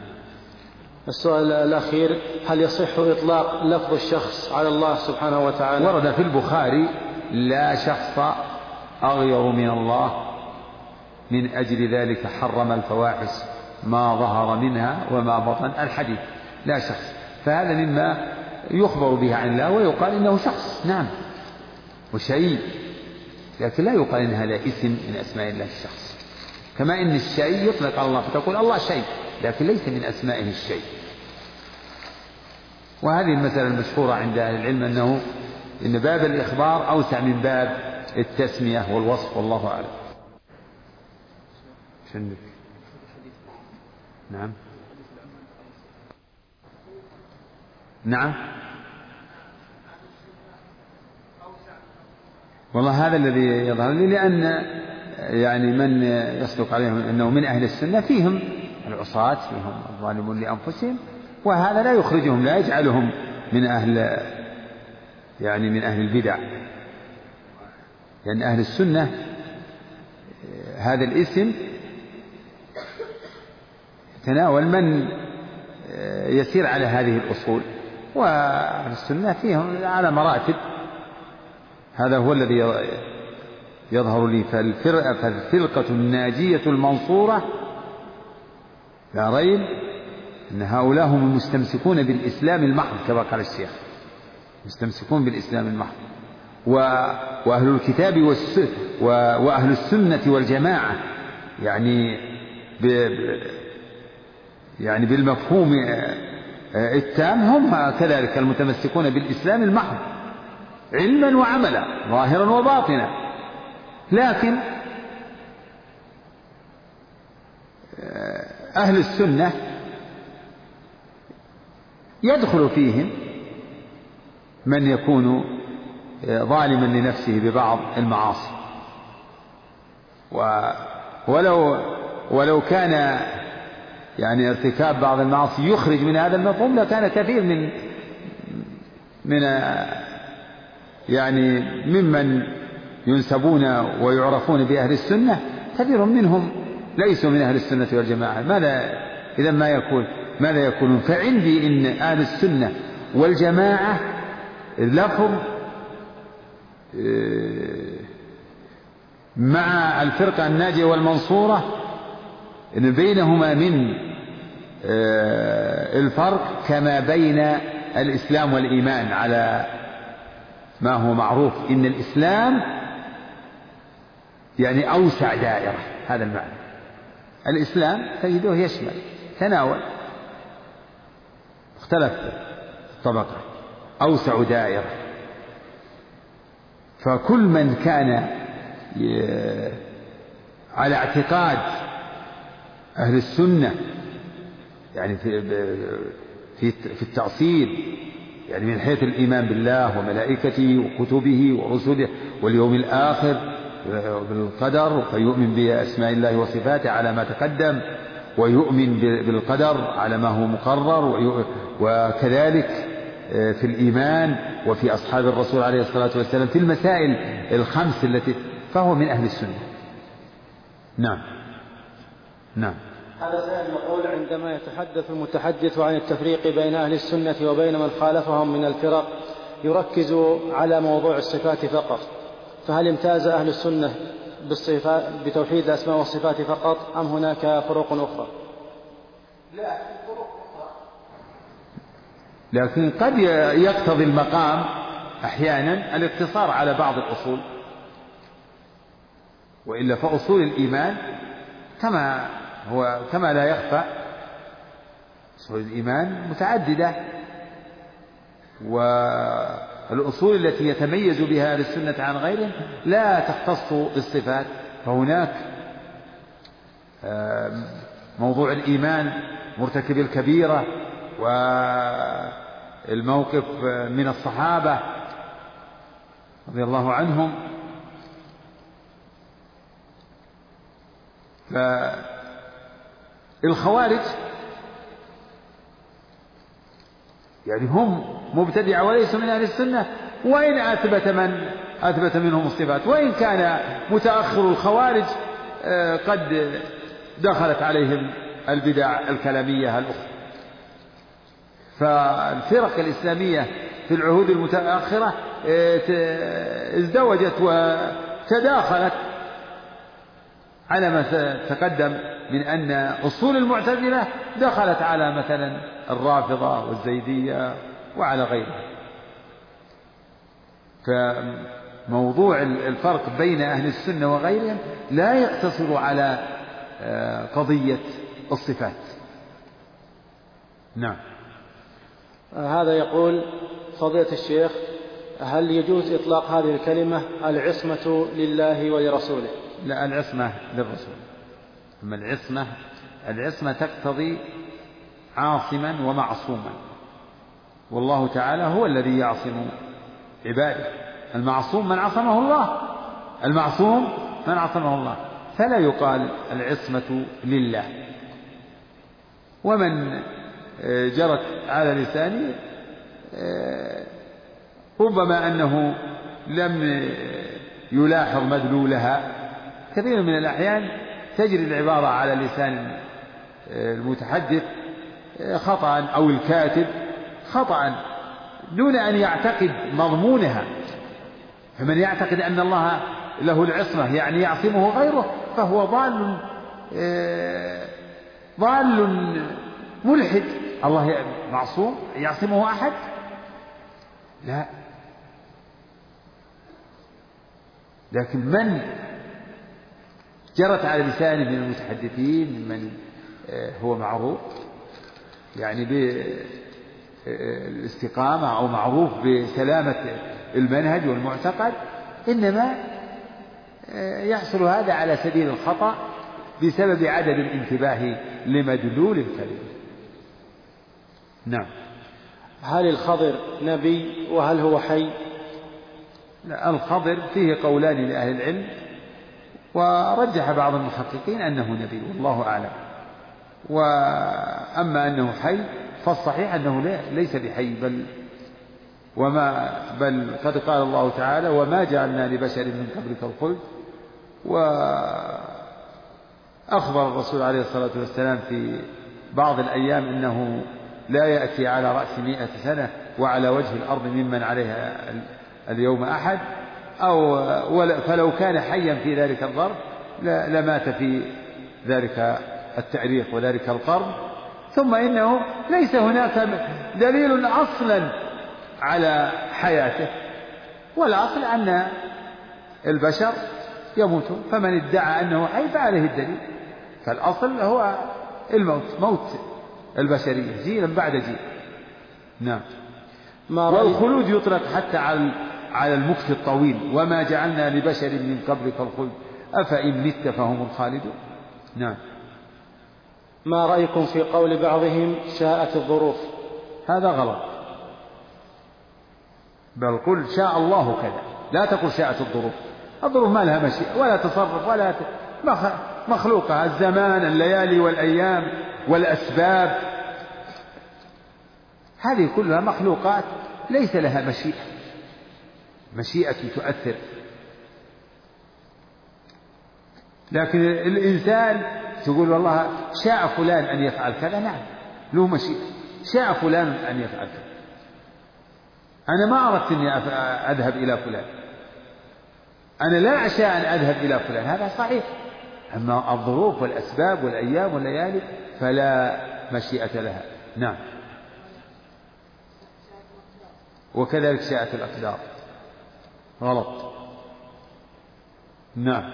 السؤال الأخير هل يصح إطلاق لفظ الشخص على الله سبحانه وتعالى؟ ورد في البخاري لا شخص أغير من الله من أجل ذلك حرم الفواحش ما ظهر منها وما بطن الحديث لا شخص. فهذا مما يخبر به عن الله ويقال إنه شخص. نعم. وشيء. لكن لا يقال إن هذا اسم من أسماء الله الشخص. كما إن الشيء يطلق على الله فتقول الله شيء لكن ليس من أسمائه الشيء. وهذه المسألة المشهورة عند أهل العلم أنه إن باب الإخبار أوسع من باب التسمية والوصف والله أعلم. شنك؟ نعم. نعم. والله هذا الذي يظهر لي لأن يعني من يصدق عليهم أنه من أهل السنة فيهم العصاة فيهم الظالمون لأنفسهم وهذا لا يخرجهم لا يجعلهم من أهل يعني من أهل البدع. لأن أهل السنة هذا الاسم يتناول من يسير على هذه الأصول. وأهل السنة فيهم على مراتب. هذا هو الذي يظهر لي. فالفرقة, فالفرقة الناجية المنصورة لا ريب أن هؤلاء هم المستمسكون بالإسلام المحض كما قال الشيخ. مستمسكون بالإسلام المحض. وأهل الكتاب وأهل السنة والجماعة يعني يعني بالمفهوم التام هم كذلك المتمسكون بالإسلام المحض. علما وعملا ظاهرا وباطنا. لكن أهل السنة يدخل فيهم من يكون ظالما لنفسه ببعض المعاصي. ولو ولو كان يعني ارتكاب بعض المعاصي يخرج من هذا المفهوم لكان كثير من من يعني ممن ينسبون ويعرفون بأهل السنة كثير منهم ليسوا من أهل السنة والجماعة. ماذا إذا ما يكون؟ ماذا يكونون؟ فعندي إن أهل السنة والجماعة لفظ آه، مع الفرقة الناجية والمنصورة إن بينهما من آه، الفرق كما بين الإسلام والإيمان على ما هو معروف. إن الإسلام يعني أوسع دائرة هذا المعنى. الإسلام تجده يشمل تناول اختلف الطبقة أوسع دائرة. فكل من كان على اعتقاد أهل السنة يعني في في في التأصيل يعني من حيث الإيمان بالله وملائكته وكتبه ورسله واليوم الآخر بالقدر فيؤمن بأسماء الله وصفاته على ما تقدم ويؤمن بالقدر على ما هو مقرر وكذلك آه، في الإيمان وفي أصحاب الرسول عليه الصلاة والسلام في المسائل الخمس التي فهو من أهل السنة. نعم. نعم. هذا سائل يقول عندما يتحدث المتحدث عن التفريق بين أهل السنة وبين من خالفهم من الفرق يركز على موضوع الصفات فقط. فهل امتاز أهل السنة بالصفات بتوحيد الأسماء والصفات فقط أم هناك فروق أخرى؟ لا لكن قد يقتضي المقام أحيانا الاقتصار على بعض الأصول. وإلا فأصول الإيمان كما هو كما لا يخفى أصول الإيمان متعددة. والأصول التي يتميز بها أهل السنة عن غيرهم لا تختص بالصفات. فهناك موضوع الإيمان مرتكب الكبيرة والموقف من الصحابة رضي الله عنهم. فالخوارج يعني هم مبتدعة وليسوا من أهل السنة وإن أثبت من؟ أثبت منهم الصفات. وإن كان متأخر الخوارج آه، قد دخلت عليهم البدع الكلامية الأخرى. فالفرق الإسلامية في العهود المتأخرة آه، ازدوجت وتداخلت على ما تقدم من أن أصول المعتزلة دخلت على مثلا الرافضة والزيدية وعلى غيرها. فموضوع الفرق بين أهل السنة وغيرهم لا يقتصر على آه، قضية الصفات. نعم. هذا يقول فضيلة الشيخ هل يجوز إطلاق هذه الكلمة العصمة لله ولرسوله؟ لا العصمة للرسول. أما العصمة العصمة تقتضي عاصما ومعصوما. والله تعالى هو الذي يعصم عباده. المعصوم من عصمه الله المعصوم من عصمه الله. فلا يقال العصمة لله. ومن جرت على لسانه ربما أنه لم يلاحظ مدلولها. كثير من الأحيان تجري العبارة على لسان المتحدث خطأ أو الكاتب خطأ دون أن يعتقد مضمونها. فمن يعتقد أن الله له العصمة يعني يعصمه غيره فهو ضال ضال ملحد. الله معصوم؟ يعصمه أحد؟ لا. لكن من جرت على لسانه من المتحدثين من آه، هو معروف يعني بالاستقامة أو معروف بسلامة المنهج والمعتقد إنما آه، يحصل هذا على سبيل الخطأ بسبب عدم الانتباه لمدلول الكلمة نعم. هل الخضر نبي وهل هو حي؟ لا الخضر فيه قولان لأهل العلم ورجح بعض المحققين أنه نبي والله أعلم. وأما أنه حي فالصحيح أنه ليس بحي بل وما بل قد قال الله تعالى وما جعلنا لبشر من قبلك الخلد وأخبر الرسول عليه الصلاة والسلام في بعض الأيام أنه لا يأتي على رأس مئة سنة وعلى وجه الأرض ممن عليها اليوم أحد أو فلو كان حيا في ذلك الظرف لمات في ذلك التاريخ وذلك القرن. ثم إنه ليس هناك دليل أصلا على حياته والأصل أن البشر يموتون فمن ادعى أنه حي فعليه الدليل. فالأصل هو الموت موت البشرية. جيلا بعد جيل. نعم. ما والخلود يطلق حتى على على المكث الطويل. وما جعلنا لبشر من قبلك الخلد. أفإن مت فهم الخالدون. نعم. ما رأيكم في قول بعضهم شاءت الظروف؟ هذا غلط. بل قل شاء الله كذا. لا تقل شاءت الظروف. الظروف ما لها مشيئة. ولا تصرف ولا مخلوقة الزمان الليالي والأيام والأسباب. هذه كلها مخلوقات ليس لها مشيئة. مشيئة تؤثر. لكن الإنسان تقول والله شاء فلان أن يفعل كذا نعم له مشيئة. شاء فلان أن يفعل كذا. أنا ما أردت أني أذهب إلى فلان. أنا لا أشاء أن أذهب إلى فلان. هذا صحيح. أما الظروف والأسباب والأيام والليالي فلا مشيئة لها. نعم. وكذلك شاءت الأقدار. غلط. نعم.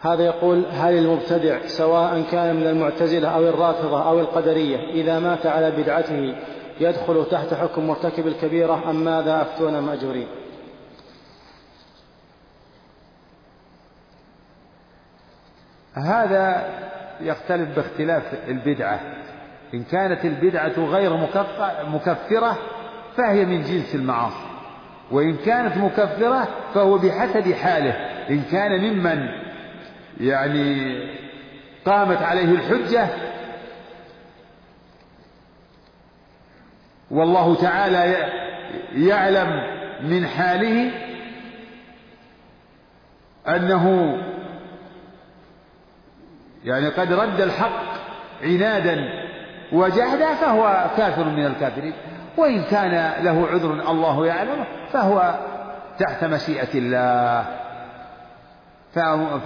هذا يقول هل المبتدع سواء كان من المعتزلة أو الرافضة أو القدرية إذا مات على بدعته يدخل تحت حكم مرتكب الكبيرة أم ماذا أفتون مأجورين؟ هذا يختلف باختلاف البدعة. إن كانت البدعة غير مكفرة فهي من جنس المعاصي. وإن كانت مكفرة فهو بحسب حاله. إن كان ممن يعني قامت عليه الحجة والله تعالى يعلم من حاله أنه يعني قد رد الحق عنادا وجحدا فهو كافر من الكافرين. وإن كان له عذر الله يعلمه فهو تحت مشيئة الله.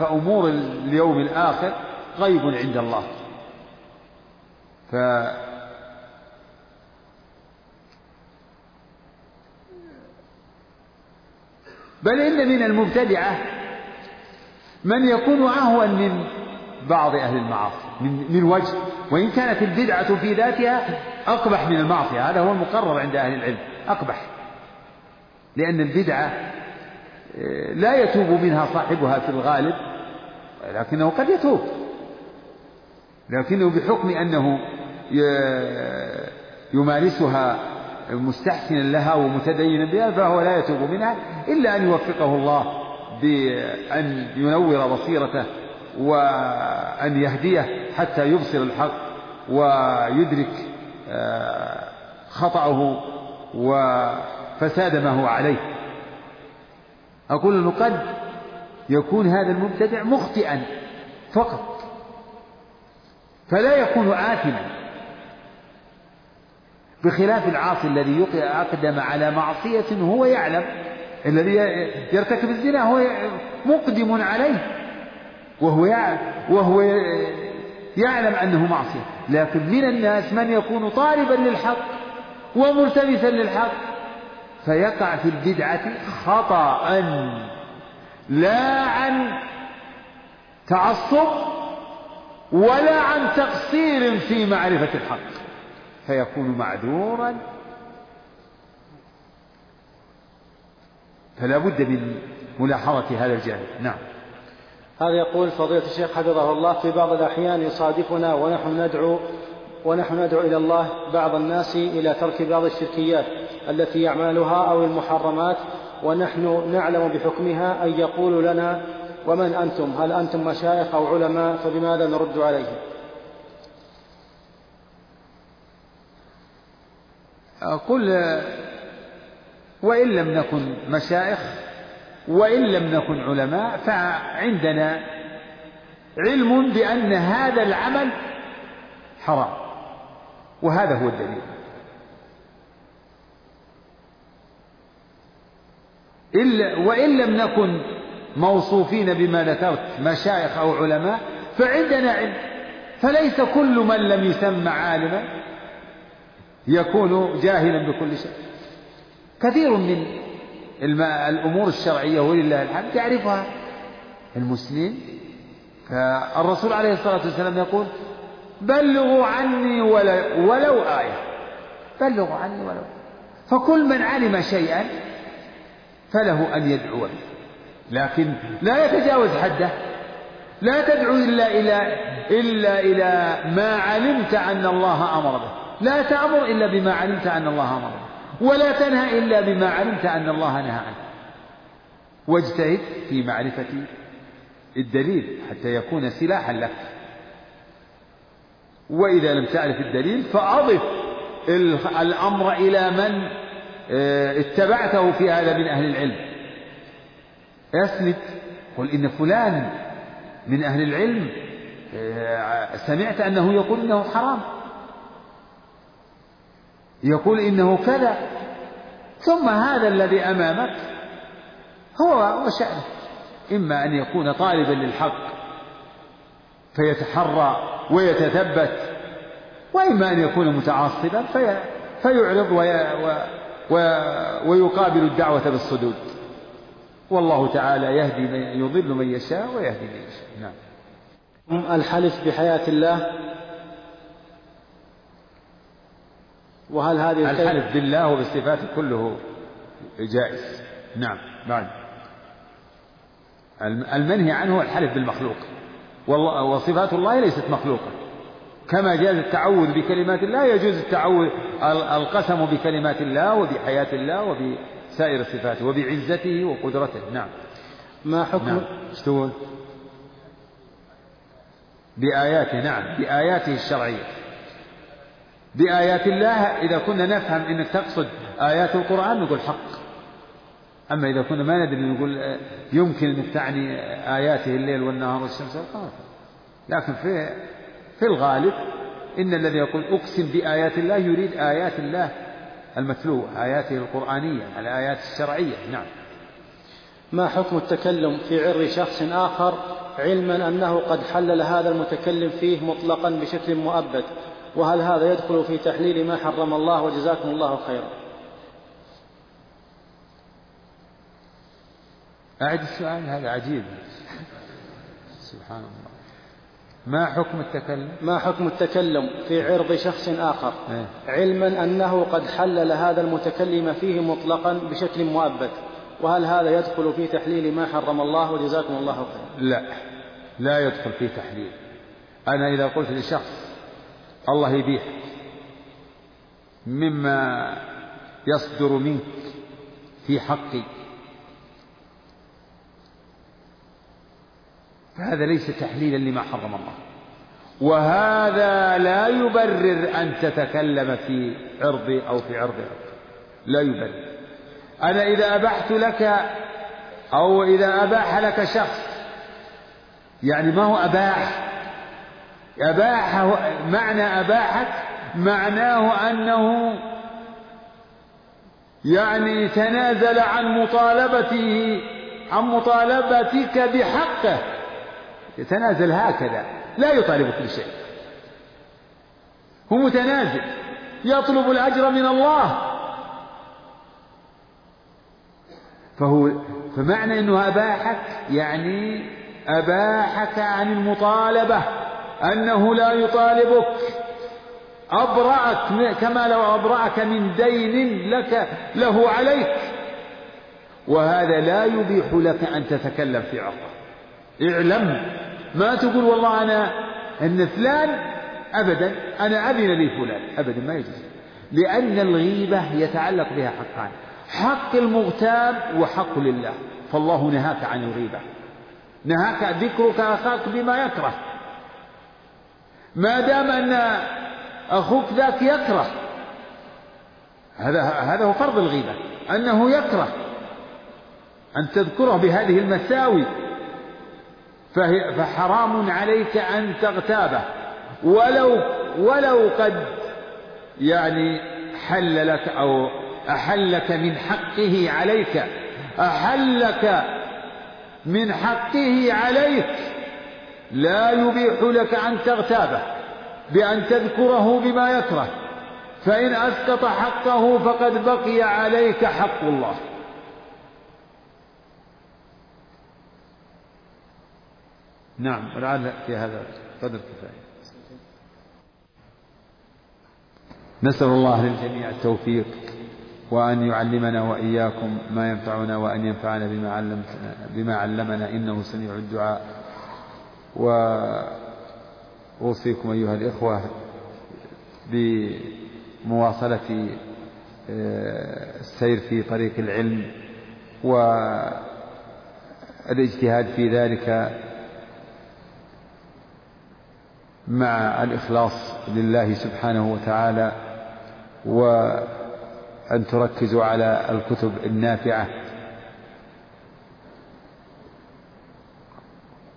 فأمور اليوم الآخر غيب عند الله. ف بل إن من المبتدعة من يكون أهون من بعض أهل المعاصي من, من وجه وإن كانت البدعة في ذاتها أقبح من المعصية هذا هو المقرر عند أهل العلم أقبح. لأن البدعة آه، لا يتوب منها صاحبها في الغالب لكنه قد يتوب. لكنه بحكم أنه يمارسها مستحسنا لها ومتدينا بها فهو لا يتوب منها إلا أن يوفقه الله بأن ينور بصيرته وأن يهديه حتى يبصر الحق ويدرك آه، خطأه وفساد ما هو عليه. أقول أنه قد يكون هذا المبتدع مخطئا فقط فلا يكون آثما بخلاف العاصي الذي أقدم على معصية هو يعلم الذي يرتكب الزنا هو مقدم عليه. وهو وهو يعلم أنه معصية. لكن من الناس من يكون طالبا للحق وملتمسا للحق فيقع في البدعة خطأ لا عن تعصب ولا عن تقصير في معرفة الحق. فيكون معذورا. فلا بد من ملاحظة هذا الجانب. نعم. هذا يقول فضيلة الشيخ حفظه الله في بعض الأحيان يصادفنا ونحن ندعو ونحن ندعو إلى الله بعض الناس إلى ترك بعض الشركيات التي يعملها أو المحرمات ونحن نعلم بحكمها أن يقول لنا ومن أنتم؟ هل أنتم مشايخ أو علماء؟ فبماذا نرد عليه قل وإن لم نكن مشايخ وإن لم نكن علماء فعندنا علم بأن هذا العمل حرام. وهذا هو الدليل. إلا وإن لم نكن موصوفين بما ذكرت مشايخ أو علماء فعندنا علم. فليس كل من لم يسمى عالما يكون جاهلا بكل شيء. كثير من الأمور الشرعية ولله الحمد يعرفها المسلمين فالرسول عليه الصلاة والسلام يقول بلغوا عني ولو, ولو آية. بلغوا عني ولو. فكل من علم شيئا فله أن يدعو به. لكن لا يتجاوز حده. لا تدعو إلا إلى إلا إلى ما علمت أن الله أمر به. لا تأمر إلا بما علمت أن الله أمر به. ولا تنهى إلا بما علمت أن الله نهى عنه. واجتهد في معرفة الدليل حتى يكون سلاحا لك. وإذا لم تعرف الدليل فأضف الأمر إلى من آه، اتبعته في هذا من أهل العلم. أسند قل إن فلان من أهل العلم آه، سمعت أنه يقول إنه حرام. يقول إنه كذا. ثم هذا الذي أمامك هو وشأنه. إما أن يكون طالبا للحق فيتحرى ويتثبت وإما أن يكون متعصبا في فيعرض وي ويقابل الدعوة بالصدود. والله تعالى يهدي من يضل من يشاء ويهدي من يشاء. نعم. الحلف بحياة الله وهل هذه الحلف بالله وبالصفات كله جائز؟ نعم. بعد المنهي عنه الحلف بالمخلوق. وصفات الله ليست مخلوقة. كما جاز التعوذ بكلمات الله يجوز التعوذ القسم بكلمات الله وبحياة الله وبسائر صفاته وبعزته وقدرته. نعم. ما حكم؟ نعم. بآياته نعم. بآياته الشرعية. بآيات الله إذا كنا نفهم أنك تقصد آيات القرآن نقول حق. أما إذا كنا ما ندري نقول يمكن أنك تعني آياته الليل والنهار والشمس والقمر. لكن في في الغالب إن الذي يقول أقسم بآيات الله يريد آيات الله المتلوة آياته القرآنية الآيات الشرعية. نعم. ما حكم التكلم في عرض شخص آخر علما أنه قد حلل هذا المتكلم فيه مطلقا بشكل مؤبد؟ وهل هذا يدخل في تحليل ما حرم الله وجزاكم الله خيرا؟ أعد السؤال هذا عجيب. سبحان الله. ما حكم التكلم؟ ما حكم التكلم في عرض شخص آخر؟ إيه؟ علما أنه قد حلل هذا المتكلم فيه مطلقا بشكل مؤبد. وهل هذا يدخل في تحليل ما حرم الله وجزاكم الله خيرا؟ لا. لا يدخل في تحليل. أنا إذا قلت لشخص الله يبيح مما يصدر منك في حقي. فهذا ليس تحليلا لما حرم الله. وهذا لا يبرر أن تتكلم في عرضي أو في عرض. عرض لا يبرر. أنا إذا أبحت لك أو إذا أباح لك شخص يعني ما هو أباح؟ أباح معنى أباحك معناه أنه يعني تنازل عن مطالبته عن مطالبتك بحقه. يتنازل هكذا لا يطالبك بشيء هو متنازل يطلب الأجر من الله. فهو فمعنى أنه أباحك يعني أباحك عن المطالبة. أنه لا يطالبك. أبرأك كما لو أبرأك من دين لك له عليك. وهذا لا يبيح لك أن تتكلم في عرضه اعلم. ما تقول والله أنا أن فلان أبدا أنا أذن لي فلان. أبدا ما يجوز. لأن الغيبة يتعلق بها حقان. حق المغتاب وحق لله. فالله نهاك عن الغيبة. نهاك ذكرك أخاك بما يكره. ما دام أن أخوك ذاك يكره. هذا هذا هو فرض الغيبة أنه يكره أن تذكره بهذه المساوي. فحرام عليك أن تغتابه. ولو ولو قد يعني حل لك أو أحلك من حقه عليك أحلك من حقه عليك. لا يبيح لك أن تغتابه بأن تذكره بما يكره. فإن أسقط حقه فقد بقي عليك حق الله. نعم ولعل في هذا قدر كفاية. نسأل الله للجميع التوفيق وأن يعلمنا وإياكم ما ينفعنا وأن ينفعنا بما بما علمنا إنه سميع الدعاء. وأوصيكم أيها الإخوة بمواصلة آه، السير في طريق العلم والإجتهاد في ذلك مع الإخلاص لله سبحانه وتعالى وأن تركزوا على الكتب النافعة.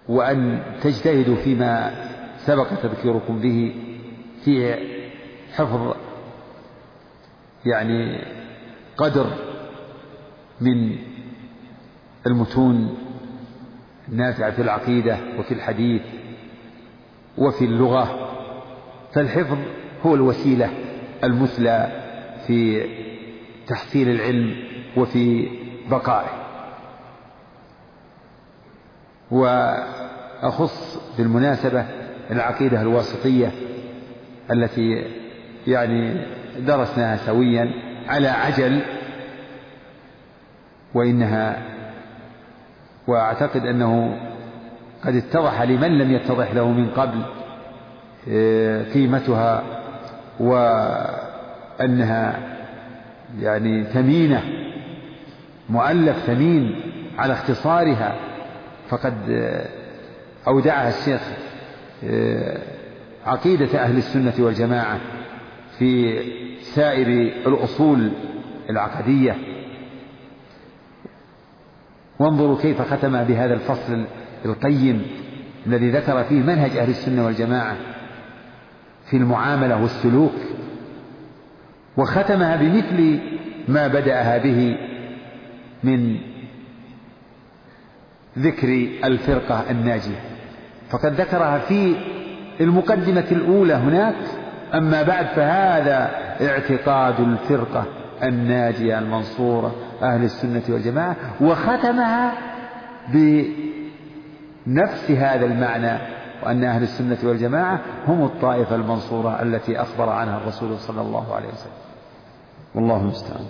وأن تجتهدوا فيما سبق تذكيركم به فيه حفظ يعني قدر من المتون النافعة في العقيدة وفي الحديث وفي اللغة. فالحفظ هو الوسيلة المثلى في تحصيل العلم وفي بقائه. وأخص بالمناسبة العقيدة الواسطية التي يعني درسناها سويا على عجل وإنها وأعتقد أنه قد اتضح لمن لم يتضح له من قبل آه، قيمتها وأنها يعني ثمينة مؤلف ثمين على اختصارها فقد أودعها الشيخ آه، عقيدة أهل السنة والجماعة في سائر الأصول العقدية. وانظروا كيف ختم بهذا الفصل القيم الذي ذكر فيه منهج أهل السنة والجماعة في المعاملة والسلوك. وختمها بمثل ما بدأها به من ذكر الفرقة الناجية. فقد ذكرها في المقدمة الأولى هناك أما بعد فهذا اعتقاد الفرقة الناجية المنصورة أهل السنة والجماعة وختمها بنفس هذا المعنى وأن أهل السنة والجماعة هم الطائفة المنصورة التي أخبر عنها الرسول صلى الله عليه وسلم. والله المستعان.